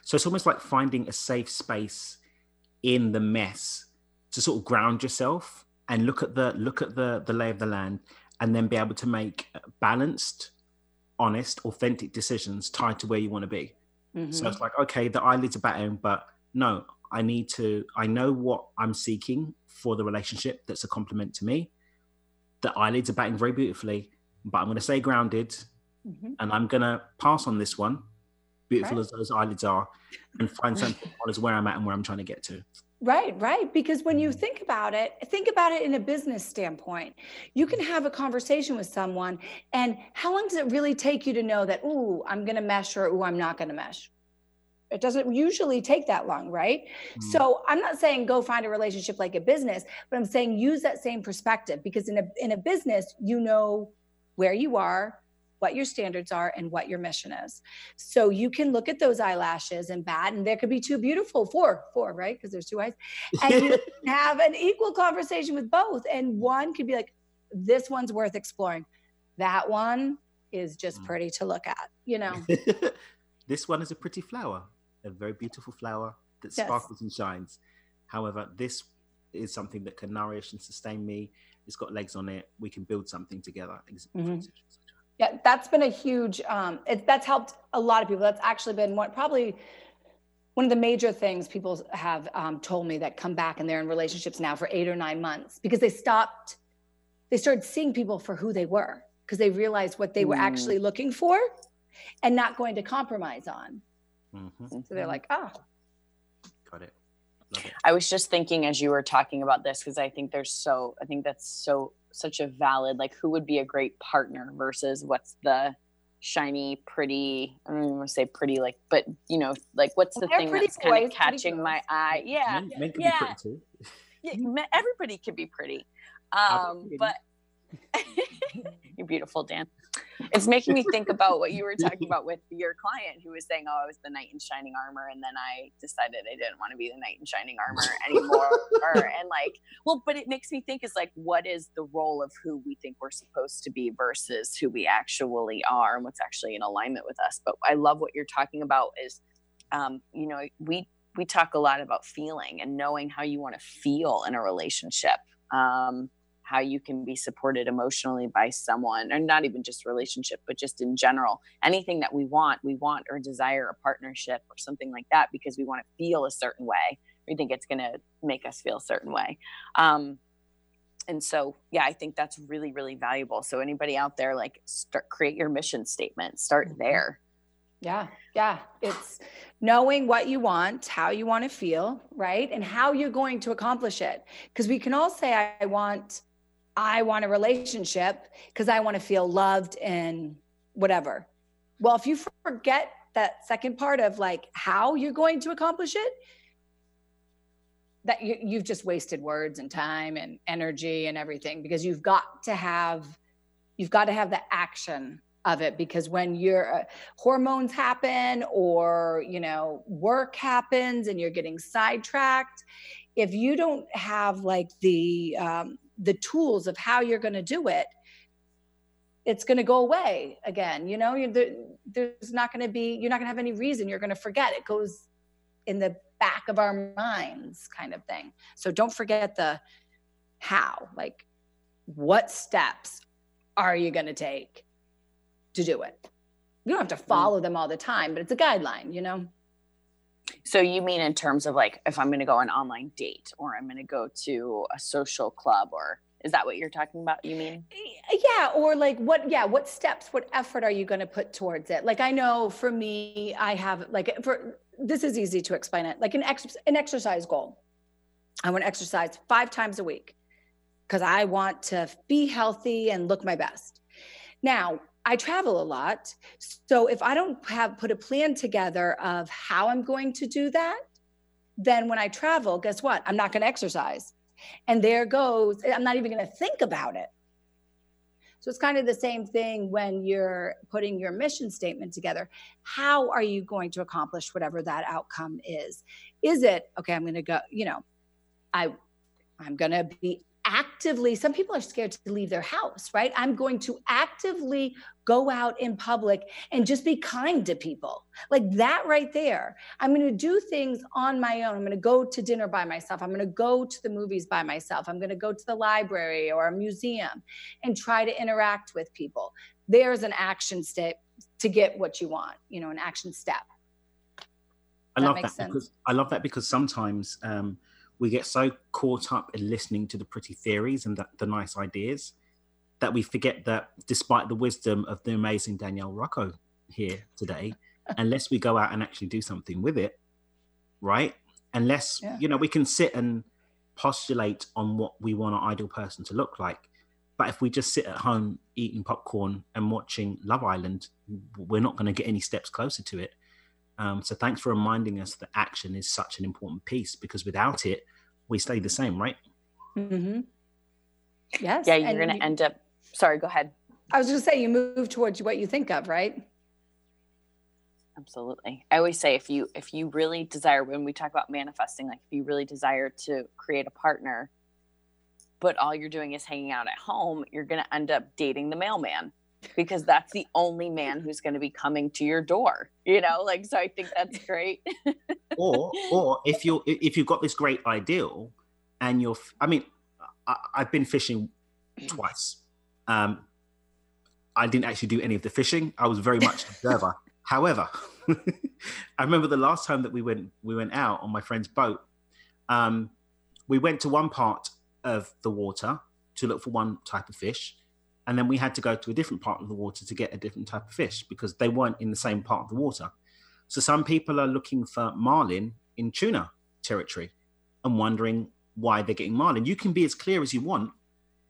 So it's almost like finding a safe space in the mess to sort of ground yourself and look at the look at the the lay of the land and then be able to make balanced honest authentic decisions tied to where you want to be mm-hmm. so it's like okay the eyelids are batting but no i need to i know what i'm seeking for the relationship that's a compliment to me the eyelids are batting very beautifully but i'm going to stay grounded mm-hmm. and i'm going to pass on this one beautiful right. as those eyelids are, and find something as where I'm at and where I'm trying to get to. Right, right. Because when you mm. think about it, think about it in a business standpoint. You can have a conversation with someone, and how long does it really take you to know that, ooh, I'm going to mesh or ooh, I'm not going to mesh? It doesn't usually take that long, right? Mm. So I'm not saying go find a relationship like a business, but I'm saying use that same perspective because in a in a business, you know where you are, what your standards are and what your mission is. So you can look at those eyelashes and bat, and there could be two beautiful, four, four, right? Because there's two eyes. [laughs] And you have an equal conversation with both. And one could be like, this one's worth exploring. That one is just mm. pretty to look at, you know. [laughs] this one is a pretty flower, a very beautiful flower that sparkles and shines. However, this is something that can nourish and sustain me. It's got legs on it. We can build something together. Mm-hmm. Yeah, that's been a huge. Um, it, that's helped a lot of people. That's actually been what probably one of the major things people have um, told me that come back and they're in relationships now for eight or nine months because they stopped. They started seeing people for who they were because they realized what they were mm. actually looking for, and not going to compromise on. Mm-hmm. So they're like, ah, oh. got it. I was just thinking as you were talking about this because I think there's so I think that's so such a valid like who would be a great partner versus what's the shiny, pretty. I don't even want to say pretty, like, but you know, like, what's the thing that's kind of catching my eye? Yeah, men, men yeah. yeah, everybody could be pretty, um, but [laughs] you're beautiful, Dan it's making me think about what you were talking about with your client who was saying, "Oh, I was the knight in shining armor," and then I decided I didn't want to be the knight in shining armor [laughs] anymore. and like, well, but it makes me think is like, what is the role of who we think we're supposed to be versus who we actually are, and what's actually in alignment with us. But I love what you're talking about. Is um, you know, we we talk a lot about feeling and knowing how you want to feel in a relationship. Um, how you can be supported emotionally by someone or not even just relationship but just in general. Anything that we want we want or desire a partnership or something like that because we want to feel a certain way. We think it's going to make us feel a certain way. Um, and so yeah i think that's really really valuable. So anybody out there like start create your mission statement. Start mm-hmm. there. Yeah. Yeah. It's knowing what you want how you want to feel right and how you're going to accomplish it. Because we can all say i want I want a relationship because I want to feel loved and whatever. Well, if you forget that second part of like how you're going to accomplish it, that you, you've just wasted words and time and energy and everything because you've got to have you've got to have the action of it because when your uh, hormones happen or you know work happens and you're getting sidetracked if you don't have like the um, the tools of how you're going to do it it's going to go away again you know? There, there's not going to be you're not going to have any reason you're going to forget. It goes in the back of our minds kind of thing. So don't forget the how like what steps are you going to take to do it? You don't have to mm. follow them all the time but it's a guideline you know so you mean in terms of like if I'm going to go an online date or I'm going to go to a social club or is that what you're talking about? You mean? Uh, yeah, or like what yeah, what steps, what effort are you going to put towards it? Like I know for me I have like for this is easy to explain it. Like an ex, an exercise goal. I want to exercise 5 times a week because I want to be healthy and look my best. Now, I travel a lot. So if I don't have put a plan together of how I'm going to do that, then when I travel, guess what? I'm not going to exercise. And there goes, I'm not even going to think about it. So it's kind of the same thing when you're putting your mission statement together. How are you going to accomplish whatever that outcome is? Is it, okay, I'm going to go, you know, I I'm going to be actively some people are scared to leave their house right i'm going to actively go out in public and just be kind to people. Like that right there i'm going to do things on my own. I'm going to go to dinner by myself. I'm going to go to the movies by myself. I'm going to go to the library or a museum and try to interact with people. There's an action step to get what you want you know an action step. I that love that sense? because i love that because sometimes um we get so caught up in listening to the pretty theories and the, the nice ideas that we forget that despite the wisdom of the amazing Danielle Rocco here today, [laughs] unless we go out and actually do something with it, right? Unless, yeah. you know, we can sit and postulate on what we want our ideal person to look like. But if we just sit at home eating popcorn and watching Love Island, we're not going to get any steps closer to it. Um, so thanks for reminding us that action is such an important piece because without it, we stay the same, right? Mm-hmm. Yes. Yeah, you're going to end up. Sorry, go ahead. I was going to say you move towards what you think of, right? Absolutely. I always say if you if you really desire when we talk about manifesting, like if you really desire to create a partner, but all you're doing is hanging out at home, you're going to end up dating the mailman because that's the only man who's going to be coming to your door you know like so i think that's great [laughs] or or if you're if you've got this great ideal and you're i mean I, have been fishing twice um i didn't actually do any of the fishing i was very much [laughs] observer however [laughs] i remember the last time that we went we went out on my friend's boat um we went to one part of the water to look for one type of fish and then we had to go to a different part of the water to get a different type of fish because they weren't in the same part of the water. So some people are looking for marlin in tuna territory and wondering why they're getting marlin. You can be as clear as you want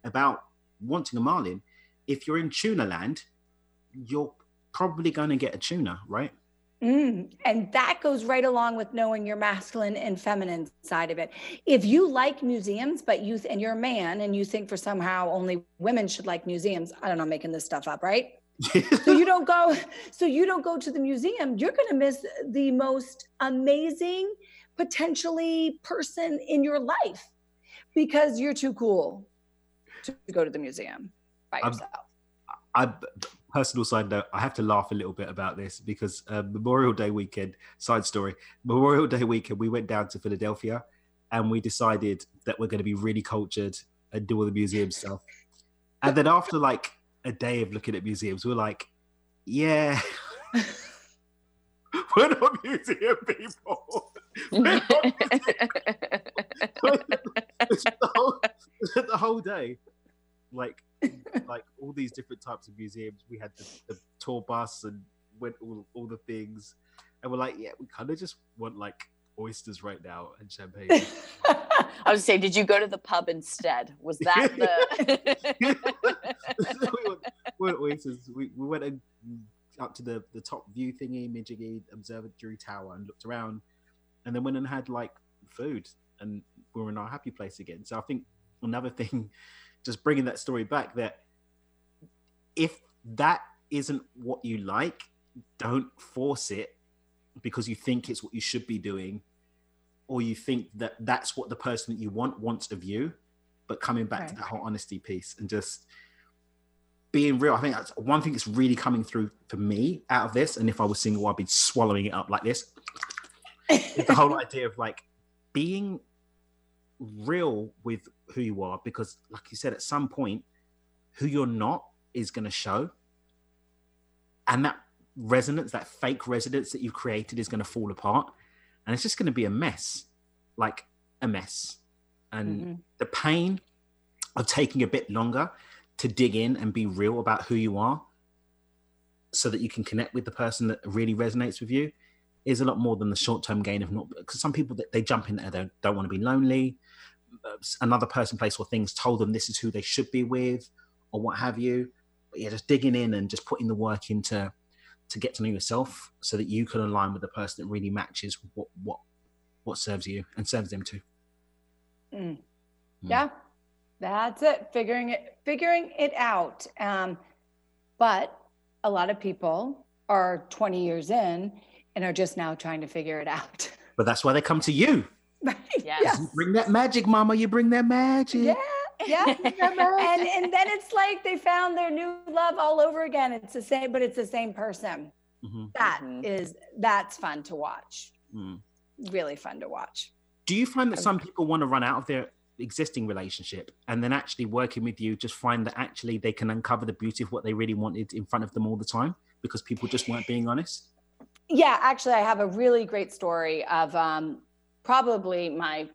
about wanting a marlin, if you're in tuna land, you're probably going to get a tuna, right? Mm, and that goes right along with knowing your masculine and feminine side of it. If you like museums, but you and you're a man and you think for somehow only women should like museums, I don't know, making this stuff up, right? [laughs] so you don't go so you don't go to the museum, you're going to miss the most amazing potentially person in your life because you're too cool to go to the museum by yourself. I, I personal side note, I have to laugh a little bit about this because uh, Memorial Day weekend, side story, Memorial Day weekend, we went down to Philadelphia and we decided that we're going to be really cultured and do all the museum stuff. And then after like a day of looking at museums, we're like, yeah, [laughs] we're not museum people. [laughs] We're not museum. [laughs] the, whole, the whole day, like [laughs] like all these different types of museums. We had the, the tour bus and went all, all the things, and we're like, yeah, we kind of just want like oysters right now and champagne. [laughs] I was saying, did you go to the pub instead? Was that [laughs] the? we, went, we went oysters. We, we went up to the the top view thingy, Mijigi Observatory Tower, and looked around, and then went and had like food, and we were in our happy place again. So I think another thing just bringing that story back that if that isn't what you like, don't force it because you think it's what you should be doing or you think that that's what the person that you want wants of you. But coming back right. to that whole honesty piece and just being real i think that's one thing that's really coming through for me out of this. And if i was single i'd be swallowing it up like this. The whole [laughs] idea of like being real with who you are because like you said at some point who you're not is going to show. And that resonance that fake resonance that you've created is going to fall apart. And it's just going to be a mess like a mess. And mm-hmm. the pain of taking a bit longer to dig in and be real about who you are so that you can connect with the person that really resonates with you is a lot more than the short-term gain of not because some people they jump in there they don't want to be lonely another person, place, or things told them this is who they should be with, or what have you. But yeah, just digging in and just putting the work into to get to know yourself, so that you can align with the person that really matches what what what serves you and serves them too. Mm. Mm. Yeah, that's it. Figuring it figuring it out. Um, but a lot of people are 20 years in and are just now trying to figure it out. [laughs] But that's why they come to you. Right. Yes. You bring that magic, mama. You bring that magic. Yeah. Yeah. [laughs] and and then it's like they found their new love all over again. It's the same, but it's the same person. Mm-hmm. That mm-hmm. is that's fun to watch. Mm. Really fun to watch. Do you find that some people want to run out of their existing relationship and then actually working with you just find that actually they can uncover the beauty of what they really wanted in front of them all the time because people just weren't being honest? Yeah, actually, I have a really great story of um, probably my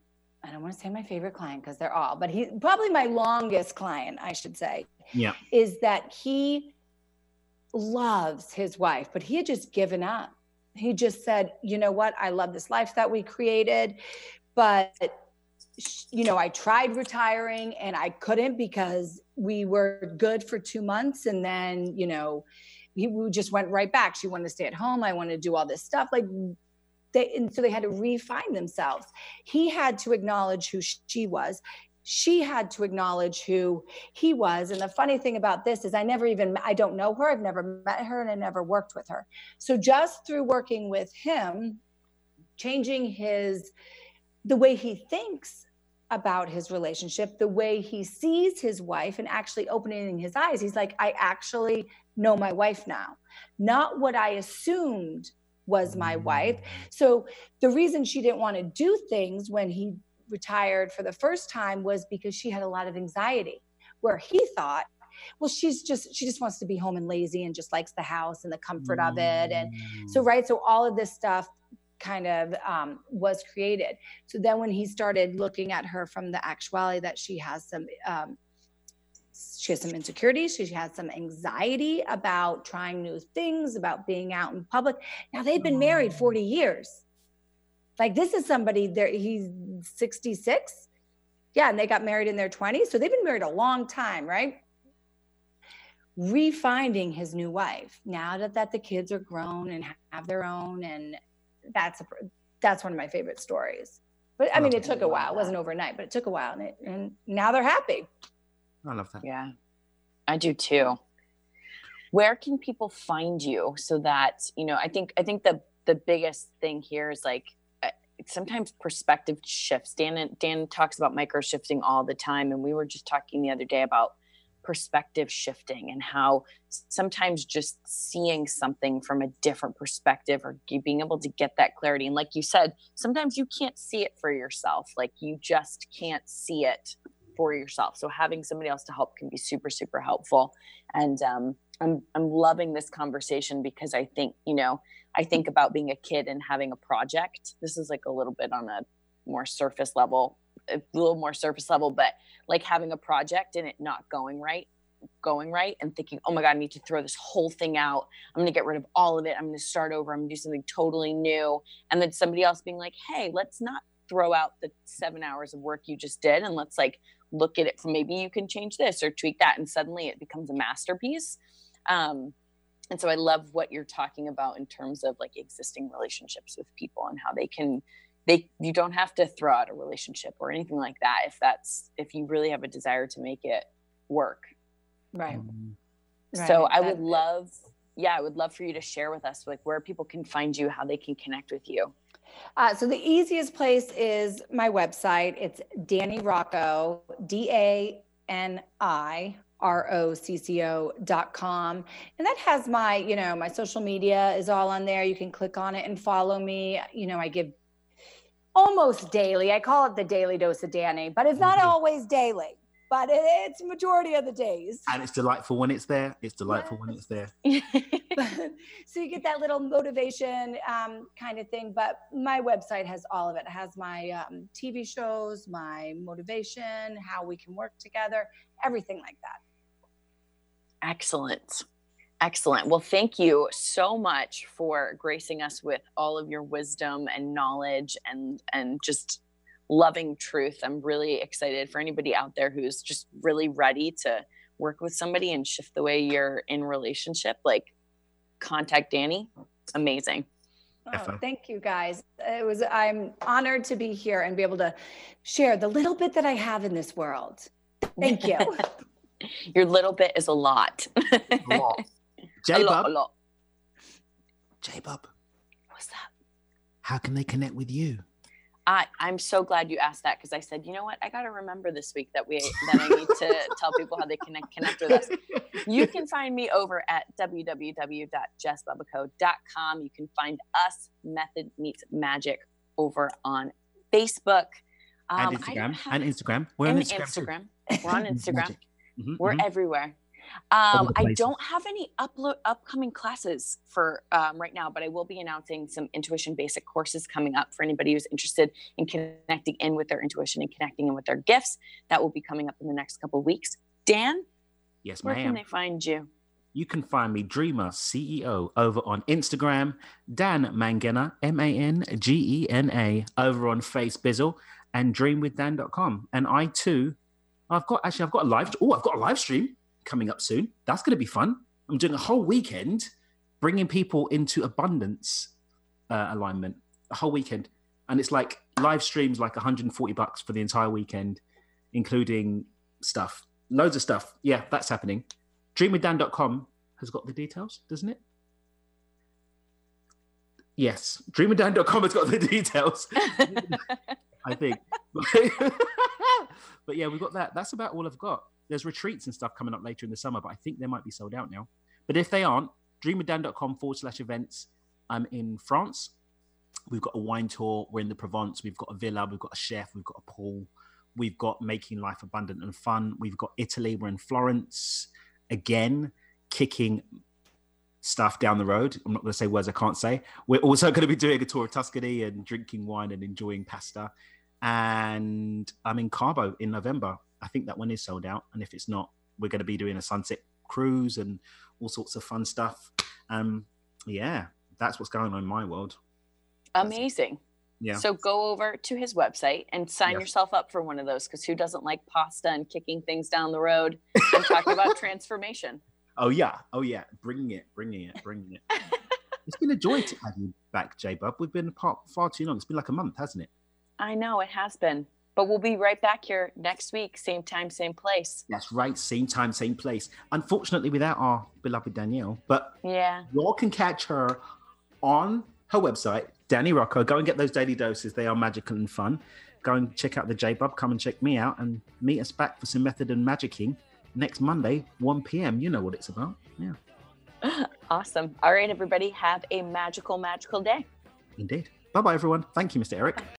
I don't want to say my favorite client because they're all, but he probably my longest client, I should say. Yeah. Is that he loves his wife, but he had just given up. He just said, you know what? I love this life that we created, but you know, I tried retiring and I couldn't because we were good for two months. And then, you know, he we just went right back. She wanted to stay at home. I wanted to do all this stuff. Like they and so they had to refine themselves he had to acknowledge who she was she had to acknowledge who he was and the funny thing about this is i never even i don't know her i've never met her and i never worked with her so just through working with him changing his the way he thinks about his relationship the way he sees his wife and actually opening his eyes he's like i actually know my wife now not what i assumed was my wife. Mm. So the reason she didn't want to do things when he retired for the first time was because she had a lot of anxiety, where he thought, well, she's just, she just wants to be home and lazy and just likes the house and the comfort of it. And so, mm. right. So all of this stuff kind of um, was created. So then when he started looking at her from the actuality that she has some um, she has some insecurities she has some anxiety about trying new things about being out in public. Now they've been married 40 years. Like this is somebody there he's 66 yeah and they got married in their 20s so they've been married a long time right? Refinding his new wife now that, that the kids are grown and have their own and that's a, that's one of my favorite stories. But i mean it took a while it wasn't overnight but it took a while and, it, and now they're happy i love that. Yeah i do too. Where can people find you so that you know i think i think the the biggest thing here is like uh, sometimes perspective shifts. Dan dan talks about micro shifting all the time and we were just talking the other day about perspective shifting and how sometimes just seeing something from a different perspective or being able to get that clarity. And like you said sometimes you can't see it for yourself. Like you just can't see it for yourself so having somebody else to help can be super super helpful and um, i'm i'm loving this conversation because i think you know i think about being a kid and having a project this is like a little bit on a more surface level a little more surface level, but like having a project and it not going right, going right, and thinking, oh my God, I need to throw this whole thing out. I'm going to get rid of all of it. I'm going to start over. I'm going to do something totally new. And then somebody else being like, hey, let's not throw out the seven hours of work you just did and let's like look at it from maybe you can change this or tweak that. And suddenly it becomes a masterpiece. Um, and so I love what you're talking about in terms of like existing relationships with people and how they can they you don't have to throw out a relationship or anything like that if that's if you really have a desire to make it work right, right. so i would love yeah i would love for you to share with us like where people can find you how they can connect with you uh, so the easiest place is my website it's Dani Rocco d-a-n-i R-O-C-C-O dot com. And that has my, you know, my social media is all on there. You can click on it and follow me. You know, I give almost daily. I call it the daily dose of Dani but it's not mm-hmm. always daily. But it, it's majority of the days. And it's delightful when it's there. It's delightful yes. when it's there. [laughs] [laughs] so you get that little motivation um, kind of thing. But my website has all of it. It has my um, TV shows, my motivation, how we can work together, everything like that. Excellent. Excellent. Well, thank you so much for gracing us with all of your wisdom and knowledge and and just loving truth. I'm really excited for anybody out there who's just really ready to work with somebody and shift the way you're in relationship. Like contact Dani. Amazing. Oh, thank you guys. It was I'm honored to be here and be able to share the little bit that I have in this world. Thank you. [laughs] Your little bit is a lot. a lot. J Bub. J Bub. What's that? How can they connect with you? I, I'm so glad you asked that because I said, you know what, I got to remember this week that we that I need to [laughs] tell people how they can connect with us. You can find me over at www.jessbubbaco.com. You can find us Method Meets Magic over on Facebook um, and Instagram. Have, and Instagram. We're on Instagram. Instagram. [laughs] We're on Instagram. Mm-hmm, We're mm-hmm. everywhere. Um, I don't have any upload upcoming classes for um, right now, but I will be announcing some intuition basic courses coming up for anybody who's interested in connecting in with their intuition and connecting in with their gifts. That will be coming up in the next couple weeks. Dan, yes, where ma'am. can they find you? You can find me, Dreamer CEO, over on Instagram, Dan Mangena, M A N G E N A, over on FaceBizzle, and dreamwithdan.com. And I too, I've got actually, I've got a live, oh, I've got a live stream coming up soon. That's going to be fun. I'm doing a whole weekend bringing people into abundance uh, alignment, a whole weekend. And it's like live streams, like 140 bucks for the entire weekend, including stuff, loads of stuff. Yeah, that's happening. Dreamwithdan.com has got the details, doesn't it? Yes, dreamwithdan.com has got the [laughs] details. [laughs] I think. [laughs] but yeah, we've got that. That's about all I've got there's retreats and stuff coming up later in the summer, but I think they might be sold out now. But if they aren't, dreamwithdan.com forward slash events. I'm in France. We've got a wine tour. We're in the Provence. We've got a villa. We've got a chef. We've got a pool. We've got making life abundant and fun. We've got Italy. We're in Florence again, kicking stuff down the road. I'm not going to say words I can't say. We're also [laughs] going to be doing a tour of Tuscany and drinking wine and enjoying pasta. And I'm in Cabo in November I think that one is sold out. And if it's not, we're going to be doing a sunset cruise and all sorts of fun stuff. Um, yeah, that's what's going on in my world. Amazing. Yeah. So go over to his website and sign yeah. yourself up for one of those because who doesn't like pasta and kicking things down the road and talking [laughs] about transformation? Oh yeah, oh yeah, bringing it, bringing it, bringing it. [laughs] it's been a joy to have you back, J Bub. We've been apart far too long. It's been like a month, hasn't it? I know it has been. But we'll be right back here next week, same time, same place. That's right, same time, same place. Unfortunately, without our beloved Danielle, but yeah, you all can catch her on her website, Dani Rocco. Go and get those daily doses; they are magical and fun. Go and check out the J Bub. Come and check me out, and meet us back for some method and magicking next Monday, 1 p.m. You know what it's about. Yeah. [laughs] Awesome. All right, everybody, have a magical, magical day. Indeed. Bye bye, everyone. Thank you, Mr. Eric.